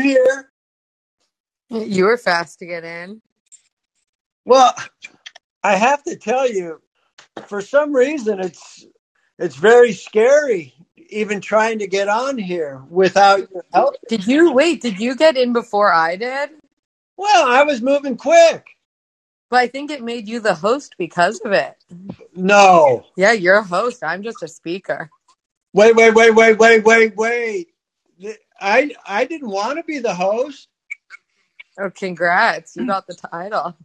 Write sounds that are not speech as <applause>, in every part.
here. You were fast to get in. Well, I have to tell you, for some reason, it's it's very scary even trying to get on here without your help. Did you wait? Did you get in before I did? Well, I was moving quick. But I think it made you the host because of it. No. Yeah, you're a host. I'm just a speaker. Wait, wait, wait, wait, wait, wait, wait. I I didn't want to be the host. Oh, congrats! You got the title.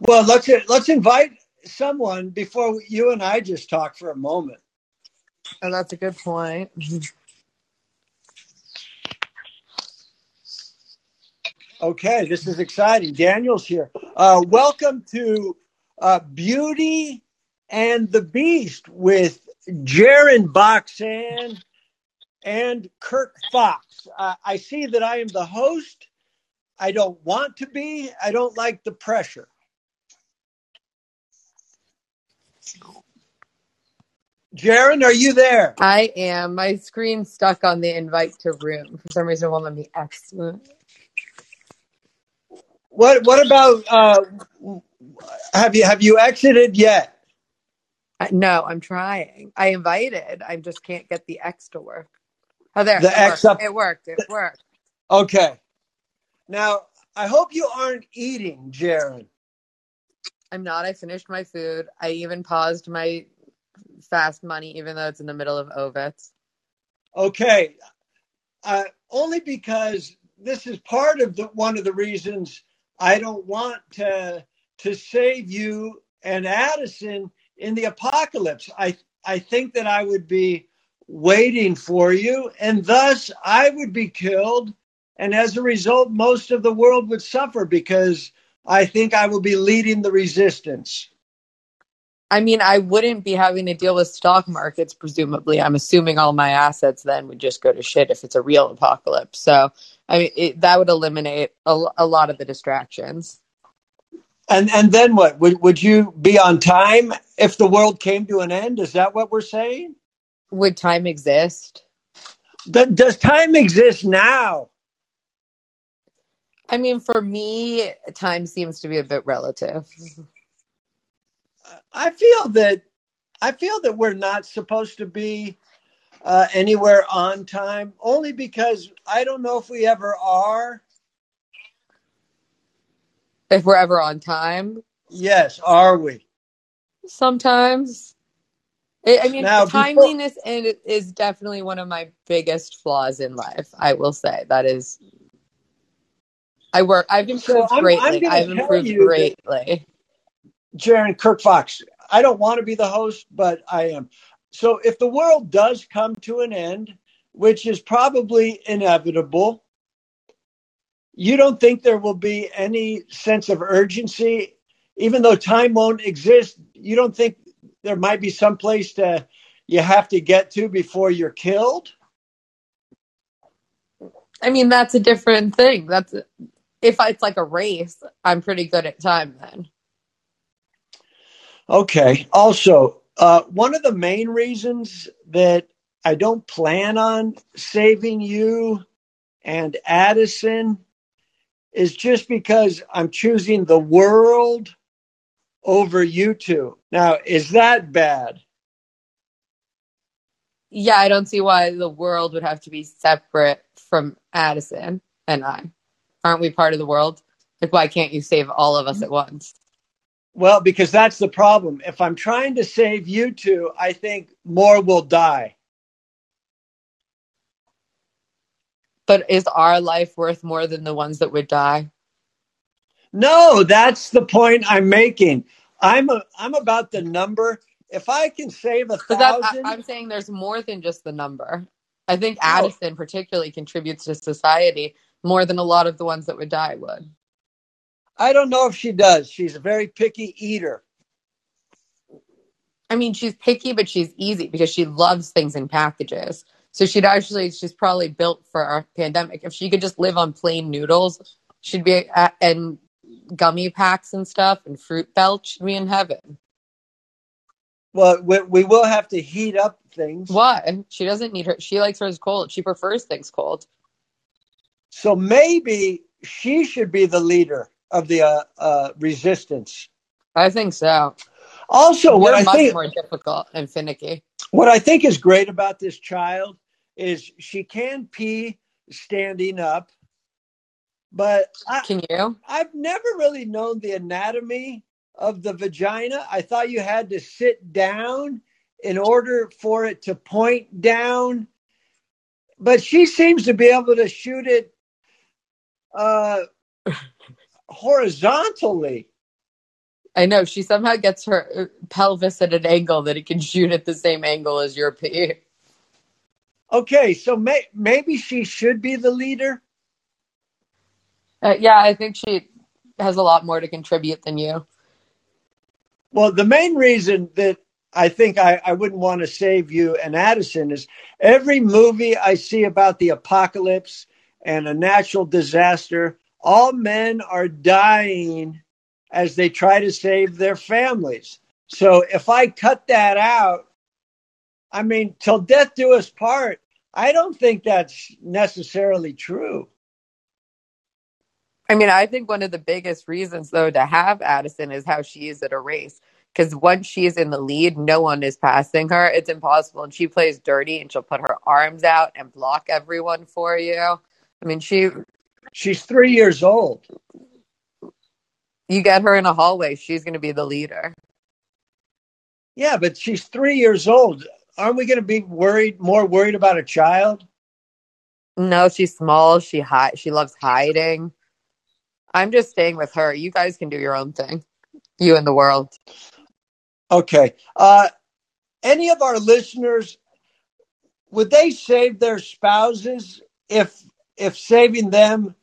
Well, let's let's invite someone before you and I just talk for a moment. Oh, that's a good point. Okay, this is exciting. Daniel's here. Uh, welcome to uh, Beauty and the Beast with Jaron Boxan and Kirk Fox. Uh, I see that I am the host. I don't want to be. I don't like the pressure. Jaron, are you there? I am. My screen stuck on the invite to room. For some reason, it won't let me exit. What What about? Uh, have you Have you exited yet? I, no, I'm trying. I invited. I just can't get the X to work. Oh, there. The it X worked. up. It worked. It worked. Okay. Now I hope you aren't eating, Jaron. I'm not. I finished my food. I even paused my fast money, even though it's in the middle of ovets. Okay. Uh, only because this is part of the one of the reasons I don't want to to save you and Addison in the apocalypse. I I think that I would be waiting for you, and thus I would be killed, and as a result, most of the world would suffer because I think I will be leading the resistance. I mean, I wouldn't be having to deal with stock markets, presumably. I'm assuming all my assets then would just go to shit if it's a real apocalypse. So, I mean, it, that would eliminate a, a lot of the distractions. And and then what? Would would you be on time if the world came to an end? Is that what we're saying? Would time exist? Th- does time exist now? I mean, for me, time seems to be a bit relative. I feel that I feel that we're not supposed to be uh, anywhere on time, only because I don't know if we ever are. If we're ever on time, Yes, are we? sometimes. I I mean, Now, before- timeliness and is definitely one of my biggest flaws in life. I will say that is. I work. I've improved I'm- I'm greatly. gonna I've improved greatly. Jaron Kirk Fox. I don't want to be the host, but I am. So if the world does come to an end, which is probably inevitable, you don't think there will be any sense of urgency, even though time won't exist. You don't think there might be some place to you have to get to before you're killed? I mean, that's a different thing. That's if it's like a race. I'm pretty good at time then. Okay. Also, uh, one of the main reasons that I don't plan on saving you and Addison is just because I'm choosing the world over you two. Now, is that bad? Yeah, I don't see why the world would have to be separate from Addison and I. Aren't we part of the world? Like, why can't you save all of us at once? Well, because that's the problem. If I'm trying to save you two, I think more will die. But is our life worth more than the ones that would die? No, that's the point I'm making. I'm a, I'm about the number. If I can save a But I, thousand, I'm saying there's more than just the number. I think. Addison particularly contributes to society more than a lot of the ones that would die would. I don't know if she does. She's a very picky eater. I mean, she's picky, but she's easy because she loves things in packages. So she'd actually, she's probably built for a pandemic. If she could just live on plain noodles, she'd be, at, and gummy packs and stuff and fruit belts, she'd be in heaven. Well, we, we will have to heat up things. Why? She doesn't need her, she likes hers cold. She prefers things cold. So maybe she should be the leader of the uh, uh, resistance. I think so. Also, what You're I much think more difficult and finicky. what I think is great about this child is she can pee standing up, but I, Can you? I've never really known the anatomy of the vagina. I thought you had to sit down in order for it to point down, but she seems to be able to shoot it uh, <laughs> horizontally. I know she somehow gets her uh, pelvis at an angle that it can shoot at the same angle as your pee. <laughs> Okay, so may, maybe she should be the leader. Uh, yeah, I think she has a lot more to contribute than you. Well, the main reason that I think I, I wouldn't want to save you and Addison is every movie I see about the apocalypse and a natural disaster, all men are dying as they try to save their families. So if I cut that out, I mean, till death do us part, I don't think that's necessarily true. I mean, I think one of the biggest reasons, though, to have Addison is how she is at a race. Because once she's in the lead, no one is passing her. It's impossible. And she plays dirty and she'll put her arms out and block everyone for you. I mean, she, She's three years old. you get her in a hallway, she's going to be the leader. Yeah, but she's three years old. Aren't we going to be worried, more worried about a child? No, she's small. She hi- She loves hiding. I'm just staying with her. You guys can do your own thing. You and the world. Okay. Uh, any of our listeners, would they save their spouses if if saving them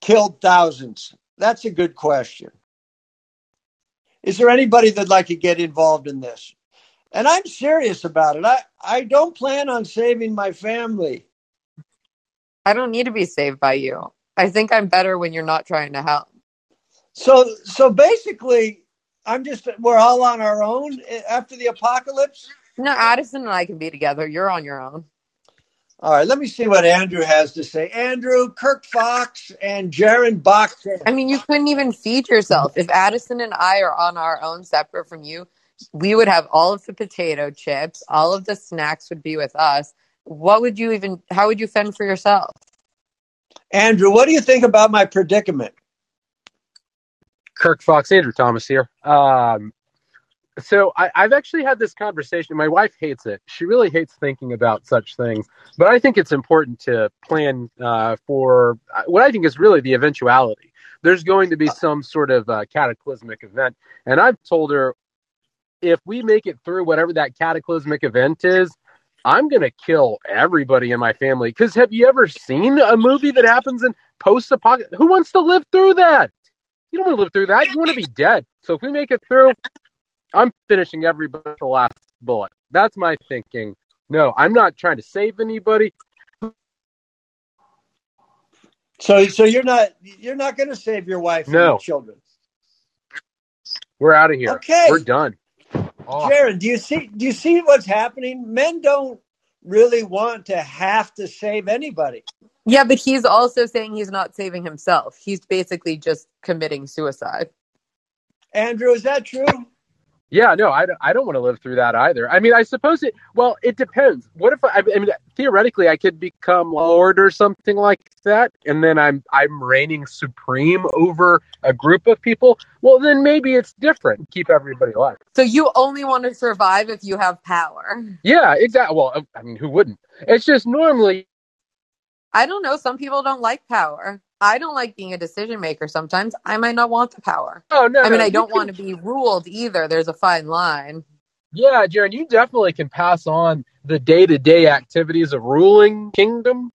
killed thousands? That's a good question. Is there anybody that'd like to get involved in this? And I'm serious about it. I, I don't plan on saving my family. I don't need to be saved by you. I think I'm better when you're not trying to help. So so basically, I'm just we're all on our own eh, after the apocalypse. No, Addison and I can be together. You're on your own. All right, let me see what Andrew has to say. Andrew, Kirk Fox, and Jaron Bach. I mean, you couldn't even feed yourself. If Addison and I are on our own, separate from you, we would have all of the potato chips, all of the snacks would be with us. What would you even, how would you fend for yourself? Andrew, what do you think about my predicament? Kirk Fox, Andrew Thomas here. Um, so I, I've actually had this conversation. My wife hates it. She really hates thinking about such things. But I think it's important to plan uh, for uh, what I think is really the eventuality. There's going to be some sort of uh, cataclysmic event, and I've told her if we make it through whatever that cataclysmic event is, I'm going to kill everybody in my family. Because have you ever seen a movie that happens in post-apocalypse? Who wants to live through that? You don't want to live through that. You want to be dead. So if we make it through, I'm finishing everybody with the last bullet. That's my thinking. No, I'm not trying to save anybody. So, so you're not you're not going to save your wife and No. your children. We're out of here. Okay. We're done. Oh, Jaron, do you see do you see what's happening? Men don't really want to have to save anybody. Yeah, but he's also saying he's not saving himself. He's basically just committing suicide. Andrew, is that true? Yeah, no, I, don't- I don't want to live through that either. I mean, I suppose it, well, it depends. What if, I, I mean, theoretically, I could become Lord or something like that, and then I'm, I'm reigning supreme over a group of people. Well, then maybe it's different. Keep everybody alive. So you only want to survive if you have power. Yeah, exactly. Well, I mean, who wouldn't? It's just normally, I don't know. Some people don't like power. I don't like being a decision maker sometimes. I might not want the power. oh, no. I mean, no, I don't can- want to be ruled either. There's a fine line. Yeah, Jaron, you definitely can pass on the day to day activities of ruling kingdom.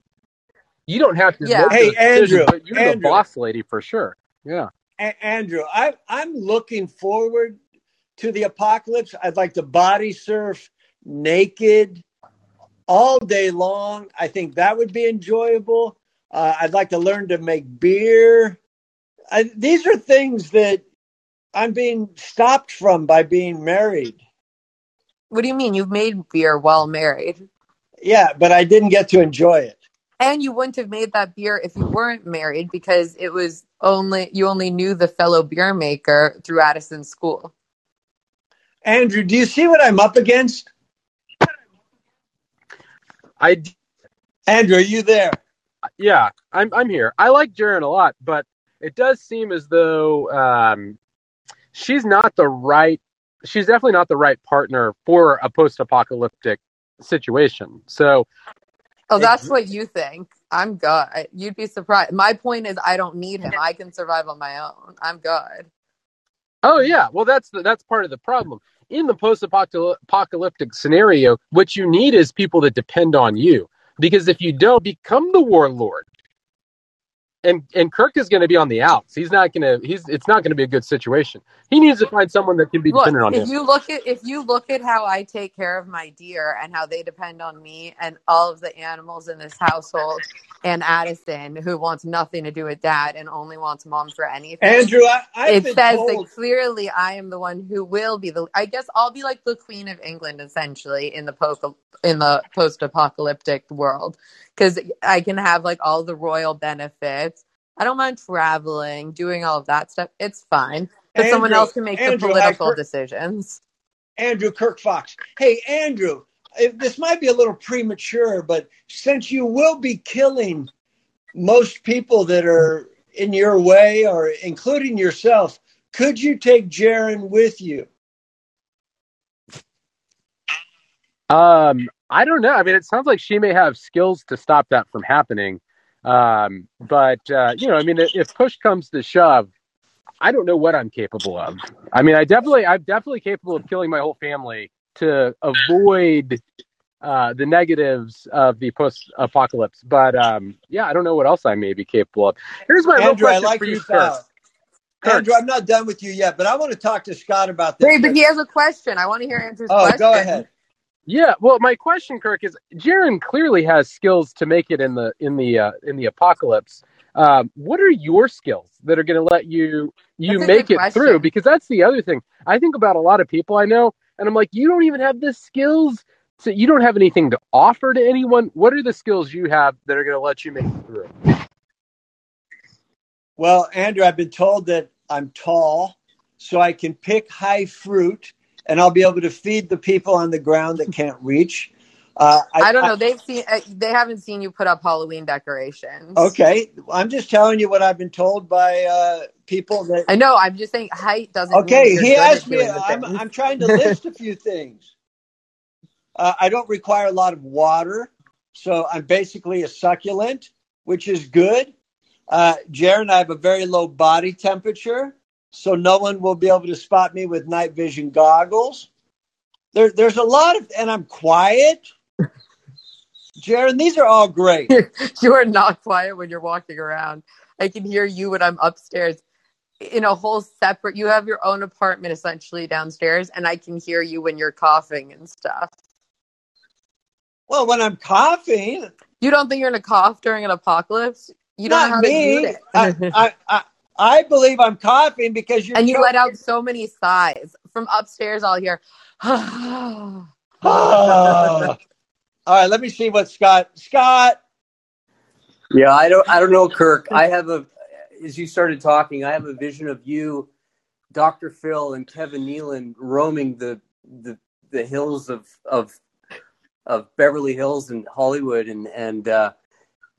You don't have to. Yeah. Hey, those Andrew, but you're Andrew. the boss lady for sure. Yeah. A- Andrew, I, I'm looking forward to the apocalypse. I'd like to body surf naked all day long. I think that would be enjoyable. Uh, I'd like to learn to make beer. I, these are things that I'm being stopped from by being married. What do you mean? You've made beer while married. Yeah, but I didn't get to enjoy it. And you wouldn't have made that beer if you weren't married because it was only you only knew the fellow beer maker through Addison school. Andrew, do you see what I'm up against? I Andrew, are you there? Yeah, I'm I'm here. I like Jaron a lot, but it does seem as though um, she's not the right. She's definitely not the right partner for a post-apocalyptic situation. So, Oh, that's what you think. I'm good. You'd be surprised. My point is, I don't need him. I can survive on my own. I'm good. oh yeah, well that's the, that's part of the problem in the post-apocalyptic scenario. What you need is people that depend on you, because if you don't become the warlord, and and Kirk is going to be on the outs. He's not going to. He's. It's not going to be a good situation. He needs to find someone that can be Look, dependent on if him. you look at if you look at how I take care of my deer and how they depend on me and all of the animals in this household, and Addison, who wants nothing to do with dad and only wants mom for anything. Andrew, I, I've it been says told. that clearly I am the one who will be the. I guess I'll be like the queen of England essentially in the po- in the post-apocalyptic world because I can have like all the royal benefits. I don't mind traveling, doing all of that stuff. It's fine, but someone else can make Andrew, the political heard- decisions. Andrew Kirk Fox. Hey, Andrew, if this might be a little premature, but since you will be killing most people that are in your way or including yourself, could you take Jaron with you? Um, I don't know. I mean, it sounds like she may have skills to stop that from happening. Um, but uh, you know, I mean, if push comes to shove, I don't know what I'm capable of. I mean, I definitely, I'm definitely capable of killing my whole family to avoid uh, the negatives of the post-apocalypse. But um, yeah, I don't know what else I may be capable of. Here's my real Andrew, I question like for you, Kirk. Kirk. Andrew, I'm not done with you yet, but I want to talk to Scott about this. Wait, but he has a question. I want to hear Andrew's oh, question. go ahead. Yeah, well, my question, Kirk, is Jaron clearly has skills to make it in the in the uh, in the apocalypse. Um, what are your skills that are going to let you you That's make it question. through? Because that's the other thing. I think about a lot of people I know, and I'm like, you don't even have the skills. So you don't have anything to offer to anyone. What are the skills you have that are going to let you make it through? Well, Andrew, I've been told that I'm tall, so I can pick high fruit, and I'll be able to feed the people on the ground that can't reach. Uh, I don't know. They've seen. Uh, they haven't seen you put up Halloween decorations. Okay, I'm just telling you what I've been told by uh, people that. I know. I'm just saying height doesn't. Okay, he asked me. I'm. I'm trying to list a few <laughs> things. Uh, I don't require a lot of water, so I'm basically a succulent, which is good. Uh, Jaron, I have a very low body temperature, so no one will be able to spot me with night vision goggles. There, there's a lot of, and I'm quiet. Jaron, these are all great. <laughs> you are not quiet when you're walking around. I can hear you when I'm upstairs in a whole separate. You have your own apartment essentially downstairs, and I can hear you when you're coughing and stuff. Well, when I'm coughing, You don't think you're gonna cough during an apocalypse? You don't know how not to me. I, it. I, I, I believe I'm coughing because you're and you choking. let out so many sighs from upstairs. I'll hear. Ah. All right, let me see what Scott. Scott, Yeah, I don't. I don't know, Kirk. I have a. As you started talking, I have a vision of you, Doctor Phil, and Kevin Nealon roaming the the the hills of of of Beverly Hills and Hollywood, and and uh,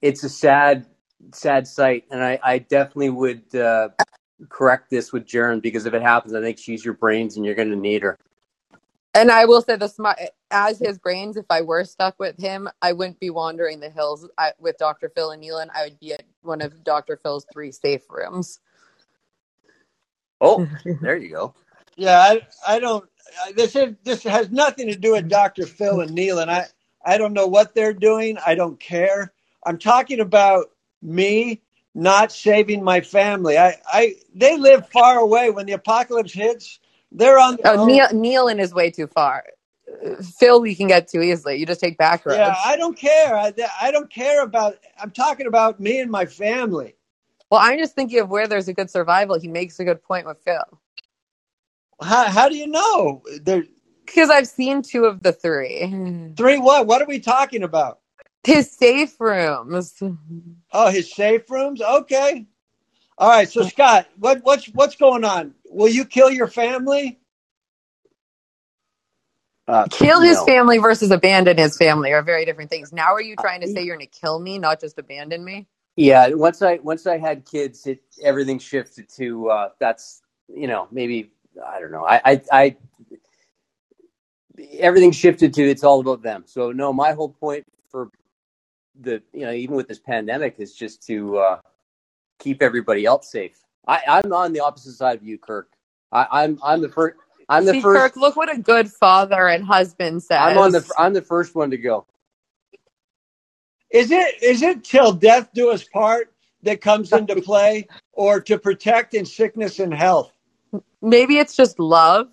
it's a sad sad sight. And I, I definitely would uh, correct this with Jaron because if it happens, I think she's your brains, and you're going to need her. And I will say the smart as his brains. If I were stuck with him, I wouldn't be wandering the hills I, with Dr. Phil and Nealon. I would be at one of Dr. Phil's three safe rooms. Oh, <laughs> there you go. yeah, I, I don't. I- This is this has nothing to do with Dr. Phil and Neil, and I I don't know what they're doing. I don't care. I'm talking about me not saving my family. I I they live far away. When the apocalypse hits, they're on. their Oh, own. Neil, Nealon is way too far. Phil, we can get to easily. You just take back roads. Yeah, I don't care. I, I don't care about. I'm talking about me and my family. well, I'm just thinking of where there's a good survival. He makes a good point with Phil How how do you know? There because I've seen two of the three. <laughs> three what? What are we talking about? His safe rooms. Oh, his safe rooms. Okay. All right. So Scott, what what's what's going on? Will you kill your family? Uh, Kill his no. family versus abandon his family are very different things. Now are you trying to say you're going to kill me, not just abandon me? Yeah, once I once I had kids, it everything shifted to uh, that's you know maybe I don't know I, I I everything shifted to it's all about them. So no, my whole point for the you know even with this pandemic is just to uh, keep everybody else safe. I, I'm on the opposite side of you, Kirk. I, I'm I'm the first. I'm the See, first. Kirk, look what a good father and husband says. I'm on the I'm the first one to go. Is it is it till death do us part that comes into <laughs> play, or to protect in sickness and health? Maybe it's just love,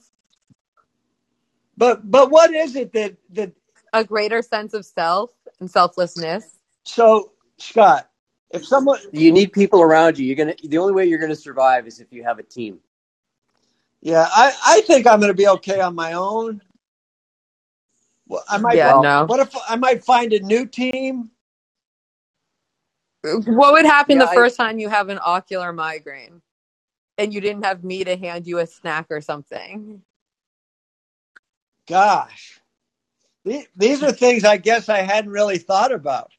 But but what is it that that a greater sense of self and selflessness. so Scott? If someone You need people around you. You're gonna. The only way you're gonna survive is if you have a team. Yeah, I, I think I'm going to be okay on my own. Well, I might. Yeah, well, no. What if I might find a new team? What would happen Yeah, the I- first time you have an ocular migraine and you didn't have me to hand you a snack or something? Gosh, these, these are things I guess I hadn't really thought about.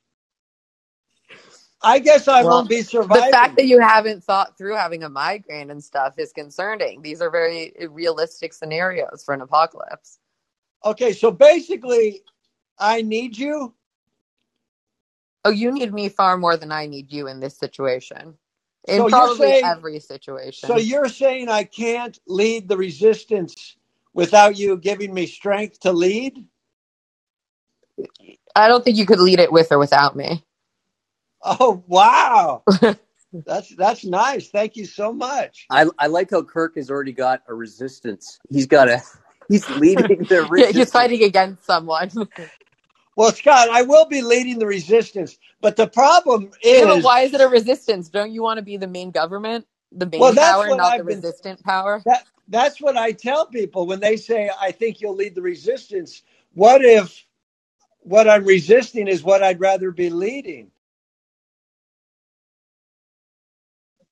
I guess I Well, won't be surviving. The fact that you haven't thought through having a migraine and stuff is concerning. These are very realistic scenarios for an apocalypse. okay, so basically, I need you. Oh, you need me far more than I need you in this situation. In So probably saying- every situation. So you're saying I can't lead the resistance without you giving me strength to lead? I don't think you could lead it with or without me. Oh wow, <laughs> that's that's nice. Thank you so much. I I like how Kirk has already got a resistance. He's got a. <laughs> He's leading the <laughs> resistance. he's fighting against someone. Well, Scott, I will be leading the resistance, but the problem Yeah, but is why is it a resistance? Don't you want to be the main government, the main Well, power, not I've the been- resistant power? that that's what I tell people when they say I think you'll lead the resistance. What if what I'm resisting is what I'd rather be leading?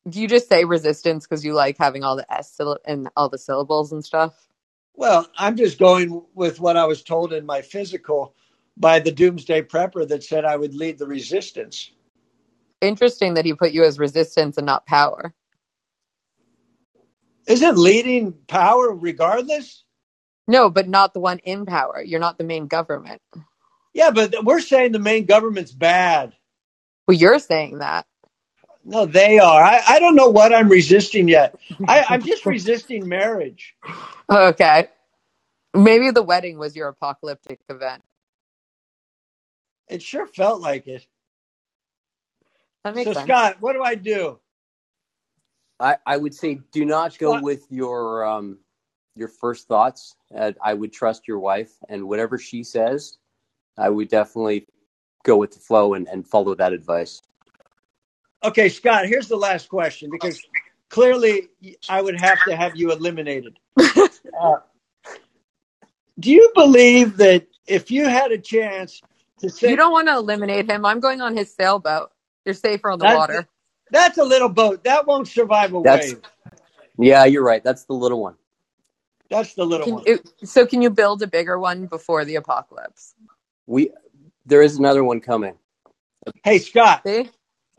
Do you just say resistance because you like having all the s syll- and all the syllables and stuff? Well, I'm just going with what I was told in my physical by the doomsday prepper that said I would lead the resistance. Interesting that he put you as resistance and not power. Isn't leading power regardless? No, but not the one in power. You're not the main government. Yeah, but we're saying the main government's bad. Well, you're saying that. No, they are. I, I don't know what I'm resisting yet. I, I'm just resisting marriage. Okay. Maybe the wedding was your apocalyptic event. It sure felt like it. That makes So, sense. Scott, what do I do? I, I would say do not go Scott- with your um your first thoughts. Uh, I would trust your wife, and whatever she says, I would definitely go with the flow and, and follow that advice. Okay, Scott, here's the last question because clearly I would have to have you eliminated. <laughs> Uh, do you believe that if you had a chance to say You don't want to eliminate him. I'm going on his sailboat. You're safer on the That's- water. that's a little boat, that won't survive a That's- wave. Yeah, you're right. That's the little one. That's the little Can, one. it, so, can you build a bigger one before the apocalypse? We there is another one coming. Hey, Scott, See?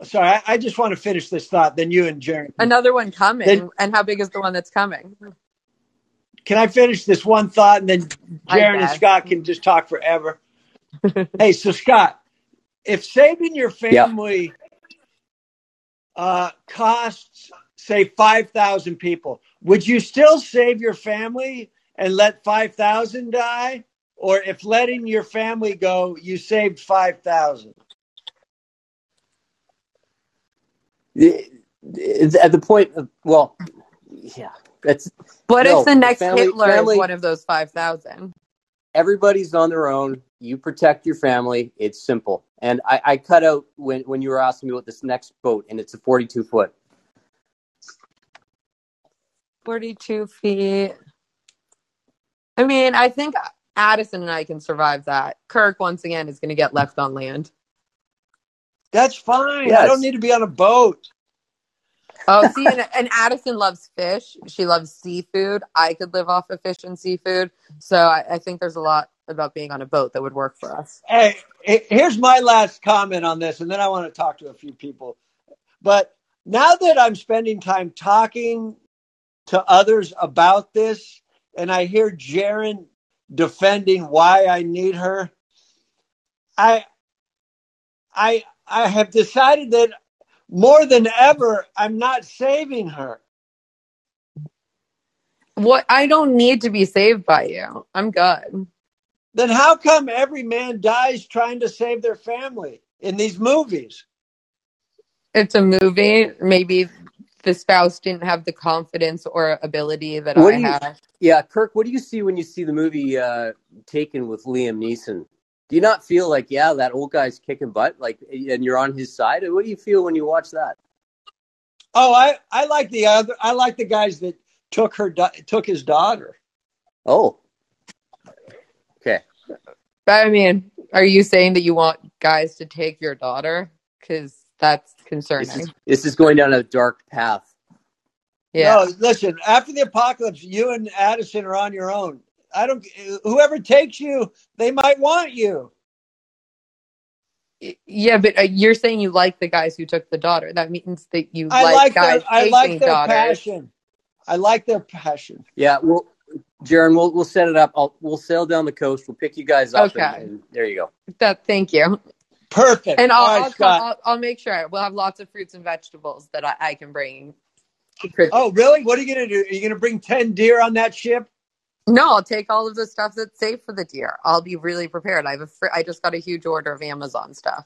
sorry, I, I just want to finish this thought. Then you and Jared. Another one coming. Then- and how big is the one that's coming? Can I finish this one thought and then I Jared and guess. Scott can just talk forever? <laughs> hey, so Scott, if saving your family uh, costs, say, 5,000 people, would you still save your family and let 5,000 die? Or if letting your family go, you saved 5,000? At the point of well, yeah, that's What No, if the next family- Hitler family- is one of those 5,000? everybody's on their own. You protect your family. It's simple. And I, I cut out when, when you were asking me about this next boat, and it's a 42 foot. 42 feet. I mean, I think Addison and I can survive that. Kirk, once again, is going to get left on land. That's fine. I don't need to be on a boat. Oh, see, and, and Addison loves fish. She loves seafood. I could live off of fish and seafood. So I, I think there's a lot about being on a boat that would work for us. Hey, here's my last comment on this, and then I want to talk to a few people. But now that I'm spending time talking to others about this, and I hear Jaron defending why I need her, I, I, I have decided that more than ever, I'm not saving her. What I don't need to be saved by you. I'm good. Then how come every man dies trying to save their family in these movies? It's a movie. Maybe the spouse didn't have the confidence or ability that What I you- have. Yeah, Kirk, what do you see when you see the movie uh, Taken with Liam Neeson? Do you not feel like, yeah, that old guy's kicking butt, like, and you're on his side? What do you feel when you watch that? Oh, I, I like the other. I like the guys that took her took his daughter. Oh, okay. But I mean, are you saying that you want guys to take your daughter? Because that's This concerning. is, this is going down a dark path. Yeah. No, listen. After the apocalypse, you and Addison are on your own. I don't. Whoever takes you, they might want you. Yeah, but uh, you're saying you like the guys who took the daughter. That means that you I like, like guys their. I like their daughters. passion. I like their passion. Yeah, well, Jaron, we'll we'll set it up. I'll, we'll sail down the coast. We'll pick you guys up. Okay. And, and there you go. That thank you. Perfect. And I'll right, I'll, Scott. I'll, I'll make sure we'll have lots of fruits and vegetables that I, I can bring. oh, really? What are you gonna do? Are you gonna bring ten deer on that ship? No, I'll take all of the stuff that's safe for the deer. I'll be really prepared. I have a fr- I just got a huge order of Amazon stuff.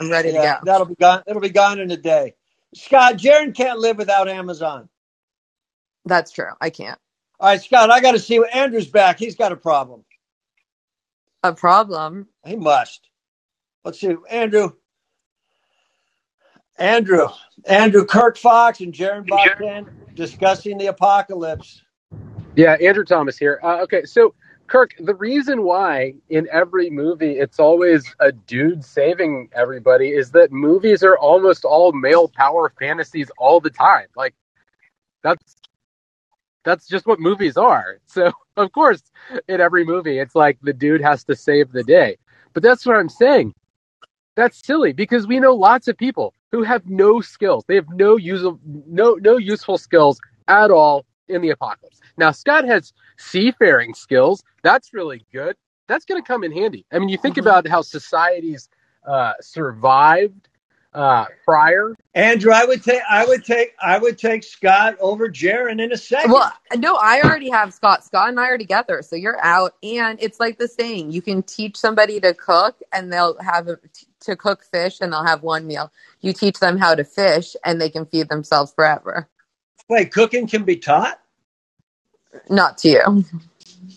I'm ready Yeah, to go. that'll be gone. It'll be gone in a day. Scott, Jaron can't live without Amazon. That's true. I can't. All right, Scott, I got to see what Andrew's back. He's got a problem. A problem. He must. Let's see, Andrew. Andrew, Andrew Kirk Fox and Jaron Bogdan discussing the apocalypse. Yeah, Andrew Thomas here. Uh, okay, so Kirk, the reason why in every movie it's always a dude saving everybody is that movies are almost all male power fantasies all the time. Like that's that's just what movies are. <laughs> So of course, in every movie, it's like the dude has to save the day. But that's what I'm saying. That's silly because we know lots of people who have no skills. They have no useful no no useful skills at all in the apocalypse. Now Scott has seafaring skills. That's really good. That's going to come in handy. I mean, you think Mhm. about how societies uh, survived uh, prior. Andrew, I would take, I would take, I would take Scott over Jaron in a second. Well, no, I already have Scott. Scott and I are together, so you're out. And it's like the saying: you can teach somebody to cook, and they'll have a, to cook fish, and they'll have one meal. You teach them how to fish, and they can feed themselves forever. Wait, cooking can be taught. Not to you.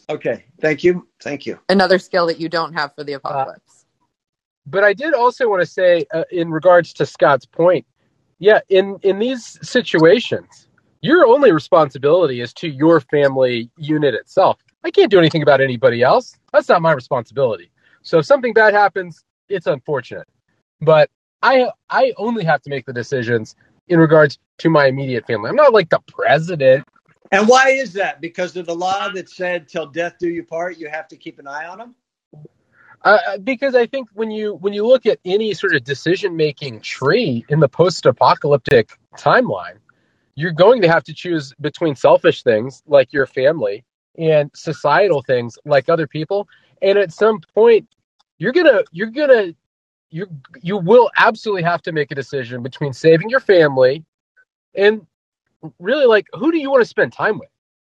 Okay, thank you, thank you. Another skill that you don't have for the apocalypse. But I did also want to say, uh, in regards to Scott's point, yeah, in in these situations, your only responsibility is to your family unit itself. I can't do anything about anybody else. That's not my responsibility. So if something bad happens, it's unfortunate. But I I only have to make the decisions in regards to my immediate family. I'm not like the president. And why is that? Because of the law that said, "Till death do you part." You have to keep an eye on them. Uh, because I think when you when you look at any sort of decision making tree in the post apocalyptic timeline, you're going to have to choose between selfish things like your family and societal things like other people. And at some point, you're gonna you're gonna you you will absolutely have to make a decision between saving your family and really like who do you want to spend time with?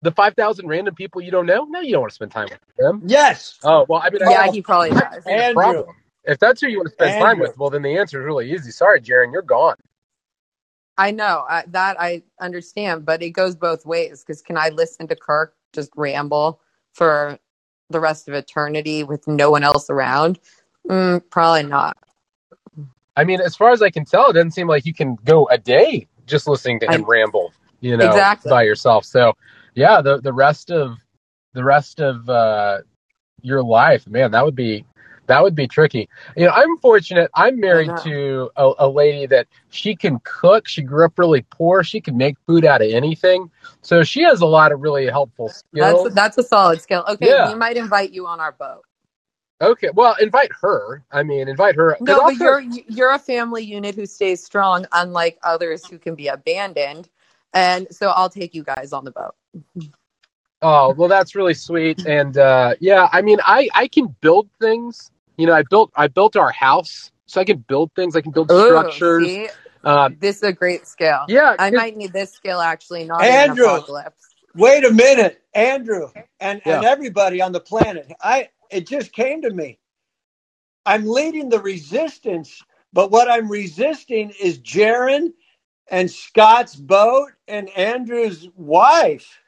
The five thousand random people you don't know? No, you don't want to spend time with them. Yes. Oh well, I mean, yeah, I, he probably does. Andrew. If that's who you want to spend time with, well, then the answer is really easy. Sorry, Jaron, you're gone. I know I, that I understand, but it goes both ways. Because can I listen to Kirk just ramble for the rest of eternity with no one else around? Mm, probably not. I mean, as far as I can tell, it doesn't seem like you can go a day just listening to him I- ramble, you know, Exactly. by yourself. So, yeah, the the rest of the rest of uh, your life, man, that would be That would be tricky. You know, I'm fortunate. I'm married to a, a lady that she can cook. She grew up really poor. She can make food out of anything. So she has a lot of really helpful skills. That's that's a solid skill. Okay, Yeah. we might invite you on our boat. okay, well, invite her. I mean, invite her. No, but also- you're you're a family unit who stays strong, unlike others who can be abandoned. And so I'll take you guys on the boat. Oh, well, that's really sweet. And uh, yeah, I mean, I I can build things. You know, I built I built our house, so I can build things. I can build Ooh, structures. see? Um, This is a great skill. yeah, I 'cause- might need this skill actually, not Andrew. an apocalypse. Wait a minute, Andrew, and, and everybody on the planet. I it just came to me. I'm leading the resistance, but what I'm resisting is Jaron and Scott's boat and Andrew's wife.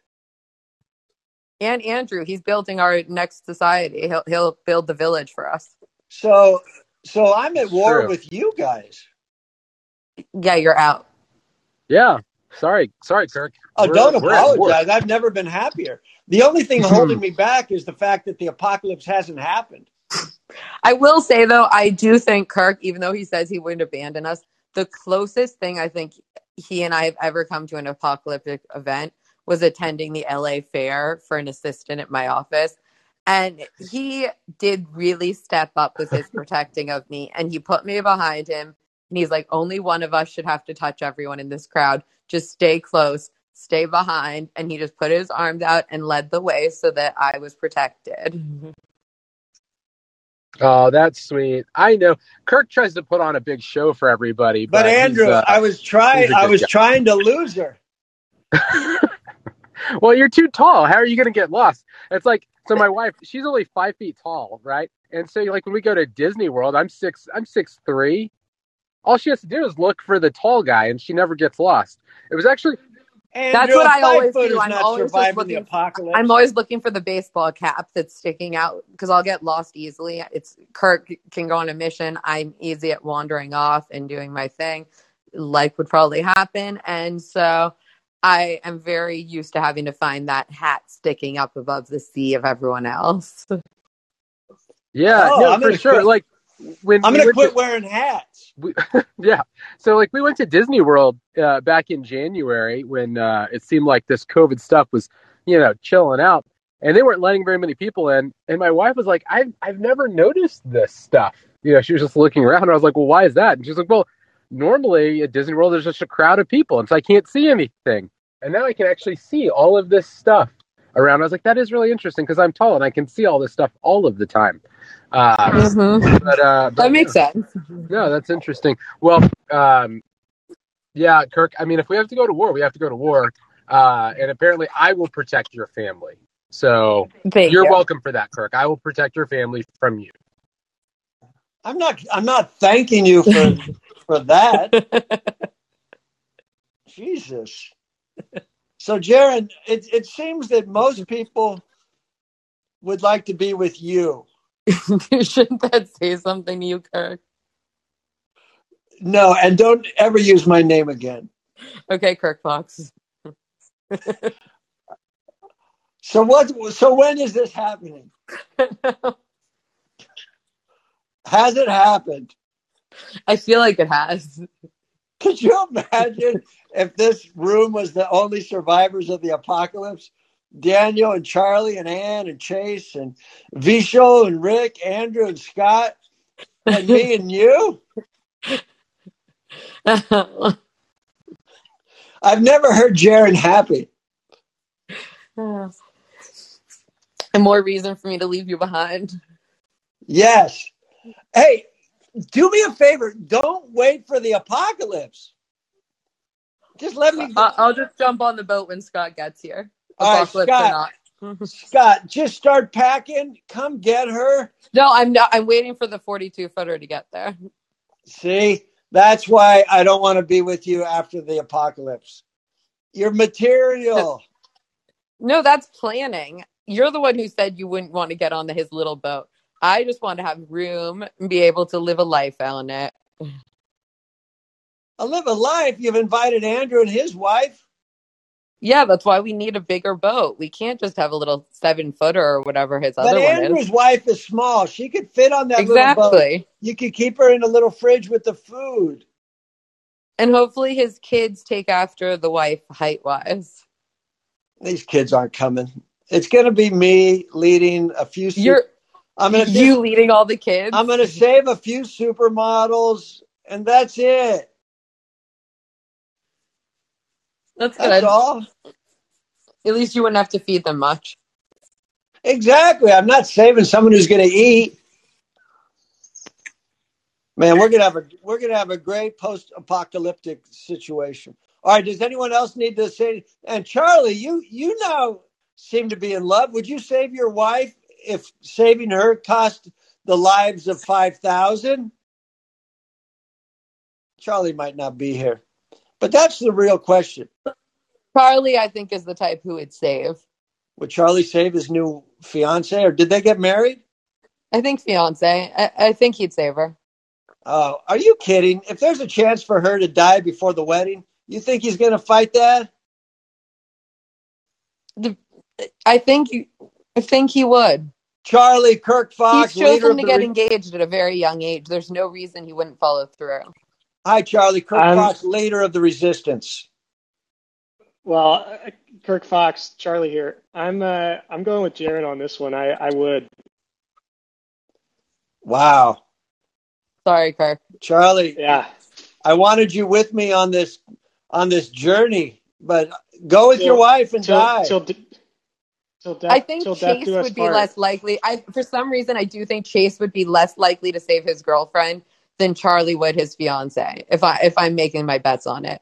And Andrew, he's building our next society. He'll he'll build the village for us. So so I'm at war True. with you guys. Yeah, you're out. yeah. Sorry, sorry, Kirk. Oh, We're- don't we're at war. apologize. I've never been happier. The only thing <laughs> holding me back is the fact that the apocalypse hasn't happened. I will say though, I do think Kirk, even though he says he wouldn't abandon us, the closest thing I think he and I have ever come to an apocalyptic event was attending the LA fair for an assistant at my office. And he did really step up with his <laughs> protecting of me. And he put me behind him. And he's like, only one of us should have to touch everyone in this crowd. Just stay close, stay behind. And he just put his arms out and led the way so that I was protected. Oh, that's sweet. I know. Kirk tries to put on a big show for everybody, But but, Andrew, uh, I was trying he's a I good was guy. trying to lose her. <laughs> well, you're too tall. How are you going to get lost? It's like so. My wife, she's only five feet tall, right? And so, like when we go to Disney World, I'm six. I'm six three. All she has to do is look for the tall guy, and she never gets lost. It was actually that's what a I always do. I'm always just the looking- apocalypse. I'm always looking for the baseball cap that's sticking out because I'll get lost easily. It's Kirk can go on a mission. I'm easy at wandering off and doing my thing. Like would probably happen, and so I am very used to having to find that hat sticking up above the sea of everyone else. yeah, Oh, no, I'm for sure. quit- Like when I'm we gonna quit to- wearing hats. we, <laughs> yeah. So like we went to Disney World uh, back in January when uh, it seemed like this COVID stuff was, you know, chilling out, and they weren't letting very many people in. And my wife was like, "I've I've never noticed this stuff." You know, she was just looking around. And I was like, "Well, why is that?" And she's like, "Well, normally at Disney World there's just a crowd of people, and so I can't see anything. And now I can actually see all of this stuff around." I was like, "That is really interesting because I'm tall and I can see all this stuff all of the time." Uh, Mhm. but uh, but That makes yeah. sense. No, that's interesting. Well, um, yeah, Kirk. I mean, if we have to go to war, we have to go to war. Uh, and apparently, I will protect your family. So Thank you're you. welcome for that, Kirk. I will protect your family from you. I'm not. I'm not thanking you for <laughs> for that. <laughs> Jesus. So, Jaron, it it seems that most people would like to be with <laughs> you. Shouldn't that say something to you, Kirk? No, and don't ever use my name again. Okay, Kirk Fox. <laughs> So what? So when is this happening? <laughs> Has it happened? I feel like it has. Could you imagine if this room was the only survivors of the apocalypse? Daniel and Charlie and Ann and Chase and Visho and Rick, Andrew and Scott, and me and you? <laughs> I've never heard Jaron happy. and more reason for me to leave you behind. Yes. Hey, do me a favor. Don't wait for the apocalypse. Just let me. I- I'll just jump on the boat when Scott gets here. Right, Apocalypse or Scott. not. <laughs> Scott, just start packing. Come get her. No, I'm not. I'm waiting for the 42 footer to get there. See, that's why I don't want to be with you after the apocalypse. Your material. No, that's planning. You're the one who said you wouldn't want to get on the, his little boat. I just want to have room and be able to live a life it. I live a life. You've invited Andrew and his wife. Yeah, that's why we need a bigger boat. We can't just have a little seven footer or whatever his But other one Andrew's wife is small. She could fit on that little boat. Exactly. You could keep her in a little fridge with the food. And hopefully his kids take after the wife height wise. These kids aren't coming. It's going to be me leading a few. You're I'm going to you leading all the kids. I'm going to save a few supermodels, and that's it. That's That's good. all. At least you wouldn't have to feed them much. Exactly. I'm not saving someone who's going to eat. Man, we're gonna have a we're gonna have a great post-apocalyptic situation. All right. Does anyone else need to say? And Charlie, you you now seem to be in love. Would you save your wife if saving her cost the lives of five thousand? Charlie might not be here, but that's the real question. Charlie, I think, is the type who would save. Would Charlie save his new fiance, or did they get married? I think fiance. I, I think he'd save her. Uh, are you kidding? If there's a chance for her to die before the wedding, you think he's going to fight that? The, I think you. I think he would. Charlie Kirk Fox, He's leader chosen of to the get re- engaged at a very young age. There's no reason he wouldn't follow through. Hi, Charlie Kirk I'm- Fox, leader of the resistance. Well, uh, Kirk Fox, Charlie here. I'm uh, I'm going with Jaron on this one. I, I would. Wow, Sorry, Kirk. Charlie, Yeah. I wanted you with me on this on this journey, but go with Till- your wife and Till die. till d- till death. I think Chase would be part. less likely. I for some reason I do think Chase would be less likely to save his girlfriend than Charlie would his fiance. If I if I'm making my bets on it.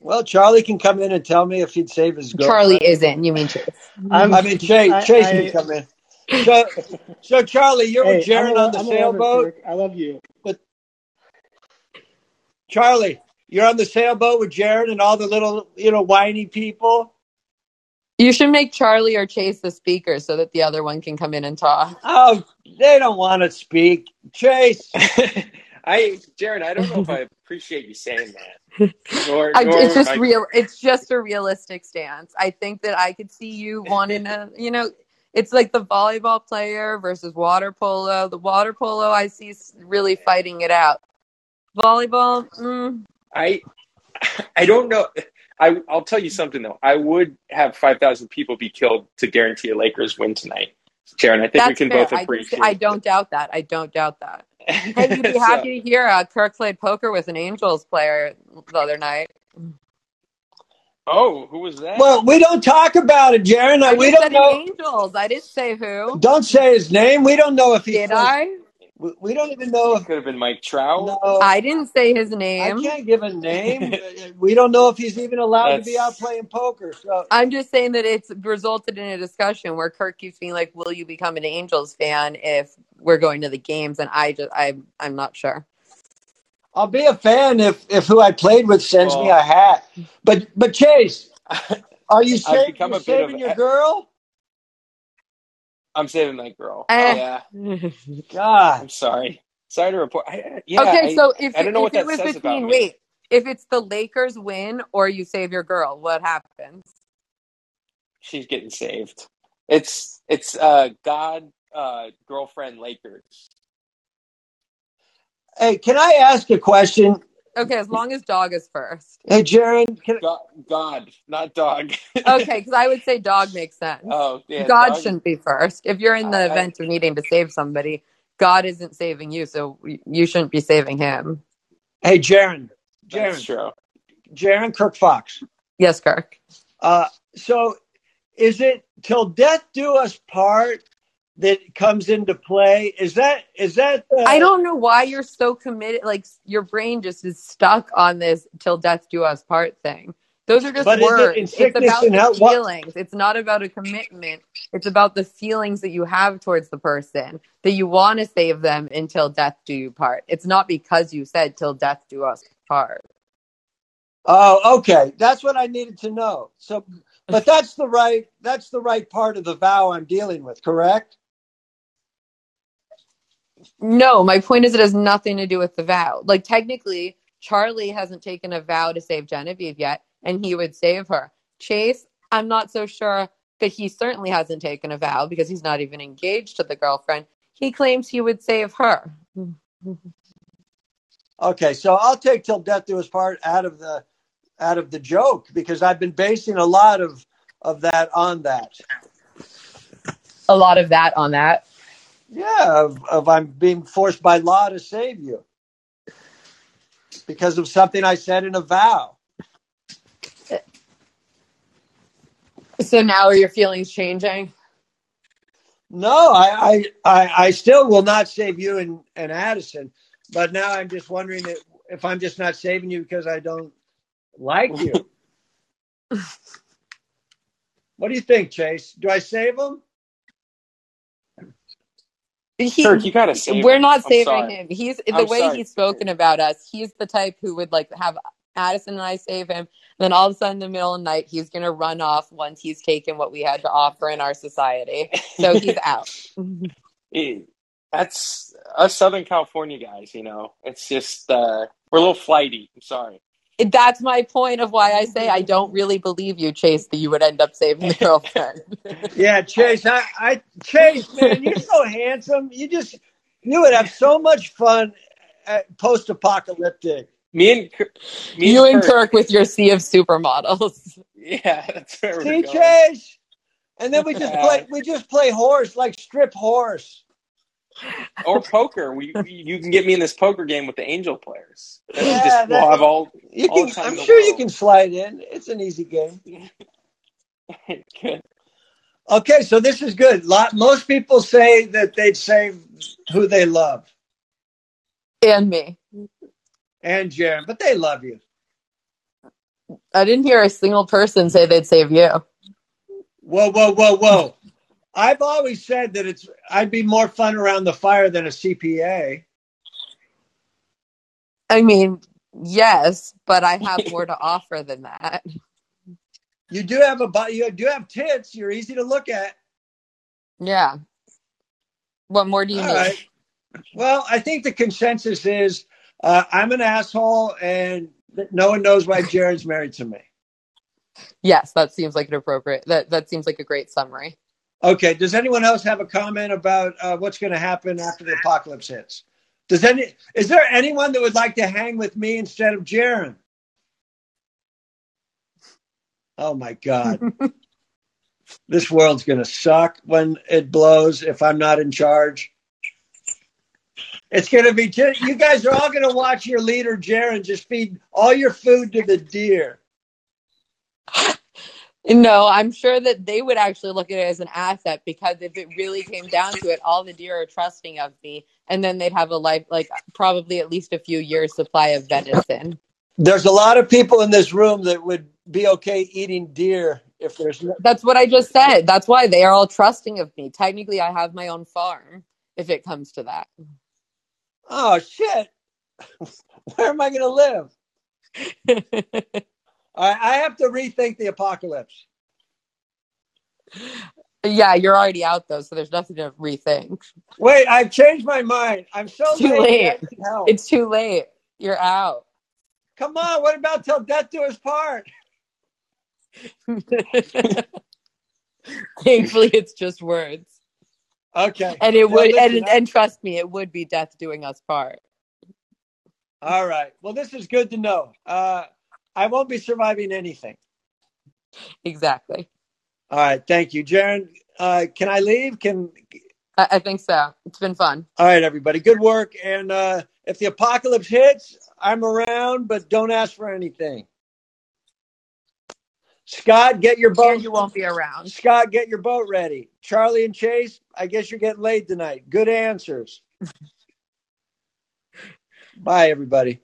well, Charlie can come in and tell me if he'd save his girl. Charlie isn't. You mean Chase? I'm, I mean, Chase. I- Chase I- can come in. So, so Charlie, you're Hey, with Jaron on the I'm sailboat. I love you. But Charlie, you're on the sailboat with Jaron and all the little, you know, whiny people. You should make Charlie or Chase the speaker so that the other one can come in and talk. Oh, they don't want to speak. Chase, <laughs> I, Jaron, I don't know if I appreciate you saying that. <laughs> Nor, I, nor it's just I- real. It's just a realistic stance. I think that I could see you wanting to, you know, it's like the volleyball player versus water polo. The water polo I see is really fighting it out. Volleyball, mm, I, I don't know. I, I'll tell you something though. I would have five thousand people be killed to guarantee a Lakers win tonight, Jaron. I think we can fair. both I, just, appreciate. I don't doubt that. I don't doubt that. <laughs> Hey, you'd be So- happy to hear uh, Kirk played poker with an Angels player the other night. oh, who was that? well, we don't talk about it, Jaron. We don't said know. Angels. I didn't say who. Don't say his name. We don't know if he. Did I? We, we don't even know if. could have been Mike Trout. No, I didn't say his name. I can't give a name. <laughs> we don't know if he's even allowed to be out playing poker. So I'm just saying that it's resulted in a discussion where Kirk keeps being like, "Will you become an Angels fan if we're going to the games?" And I just, I, I'm not sure. I'll be a fan if if who I played with sends me a hat. But but Chase, <laughs> are you saving, you a bit of a- your girl? I'm saving that girl. Eh. Yeah, <laughs> God, I'm sorry. Sorry to report. I, yeah, okay, I- so if, I don't know if what it that was says about between, me. wait, if it's the Lakers win or you save your girl, what happens? she's getting saved. It's it's uh God uh girlfriend Lakers. hey, can I ask a question? Okay, as long as dog is first. Hey, Jaron, can, God, God not dog. Okay, because I would say dog makes sense. oh yeah. God dog- shouldn't be first. If you're in the I- I- event of needing to save somebody, God isn't saving you, so you shouldn't be saving him. hey, Jaron, That's Jaron, true. Jaron Kirk Fox. Yes, Kirk. Uh, so is it till death do us part that comes into play? Is that is that? Uh, I don't know why you're so committed. Like your brain just is stuck on this "till death do us part" thing. Those are just But is it words. It's about the health? What- feelings. It's not about a commitment. It's about the feelings that you have towards the person that you want to save them until death do you part. It's not because you said "till death do us part." Oh, okay. That's what I needed to know. So, but that's the right that's the right part of the vow I'm dealing with, correct? No, my point is it has nothing to do with the vow. Like technically, Charlie hasn't taken a vow to save Genevieve yet, and he would save her. Chase, I'm not so sure that he certainly hasn't taken a vow because he's not even engaged to the girlfriend. He claims he would save her. <laughs> Okay, so I'll take till death do us part out of the out of the joke because I've been basing a lot of of that on that. A lot of that on that. Yeah, of, of I'm being forced by law to save you because of something I said in a vow. So now are your feelings changing? No, I I, I, I still will not save you and, and Addison, but now I'm just wondering if, if I'm just not saving you because I don't like you. <laughs> what do you think, Chase? Do I save him? He, Kirk, you gotta save we're him. not saving him. He's the I'm way sorry. he's spoken about us. He's the type who would like have Addison and I save him. And then all of a sudden, in the middle of the night, he's going to run off once he's taken what we had to offer in our society. So he's <laughs> out. That's us Southern California guys, you know. It's just uh, we're a little flighty. I'm sorry. That's my point of why I say I mm-hmm. don't really believe you, Chase, that you would end up saving the <laughs> girlfriend. Yeah, Chase. I, I Chase, man, you're so handsome. You just you would have so much fun at post-apocalyptic. Me and Kirk, me you and Kirk, Kirk with your sea of supermodels. <laughs> Yeah, that's where we're See, going. Chase, and then we just <laughs> play. We just play horse, like strip horse. Or poker. We you can get me in this poker game with the angel players. That's Yeah, just, we'll have all You All can. the I'm in the sure you can slide in. It's an easy game. good. <laughs> Okay, so this is good. Lot most people say that they'd save who they love And me. and Jaron, but they love you. I didn't hear a single person say they'd save you. Whoa, whoa, whoa, whoa! I've always said that it's. I'd be more fun around the fire than a CPA. I mean, yes, but I have <laughs> more to offer than that. You do have a. You do have tits. You're easy to look at. Yeah. What more do you All need? right. Well, I think the consensus is uh, I'm an asshole, and no one knows why Jaron's married to me. Yes, that seems like an appropriate. That that seems like a great summary. Okay. Does anyone else have a comment about uh, what's going to happen after the apocalypse hits? Does any? Is there anyone that would like to hang with me instead of Jaron? Oh my God. <laughs> this world's going to suck when it blows if I'm not in charge. It's going to be you guys are all going to watch your leader, Jaron, just feed all your food to the deer. <laughs> No, I'm sure that they would actually look at it as an asset because if it really came down to it, all the deer are trusting of me, and then they'd have a life like probably at least a few years supply of venison. There's a lot of people in this room that would be okay eating deer if there's no, That's what I just said. That's why they are all trusting of me. Technically, I have my own farm if it comes to that. oh shit. <laughs> Where am I going to live? <laughs> Right, I have to rethink the apocalypse. yeah, you're already out though, so there's nothing to rethink. Wait, I've changed my mind. I'm so It's too late. I. It's too late. You're out. Come on, what about till death do us part? <laughs> Thankfully, it's just words, Okay. and it would, listen, and, and trust me, it would be death doing us part. All right. Well, this is good to know. Uh, I won't be surviving anything. Exactly. All right. Thank you, Jaron. Uh, can I leave? Can I, I think so. It's been fun. all right, everybody. Good work. And uh, if the apocalypse hits, I'm around, but don't ask for anything. Scott, get your Here boat. you won't be around. Scott, get your boat ready. Charlie and Chase, I guess you're getting laid tonight. Good answers. <laughs> Bye, everybody.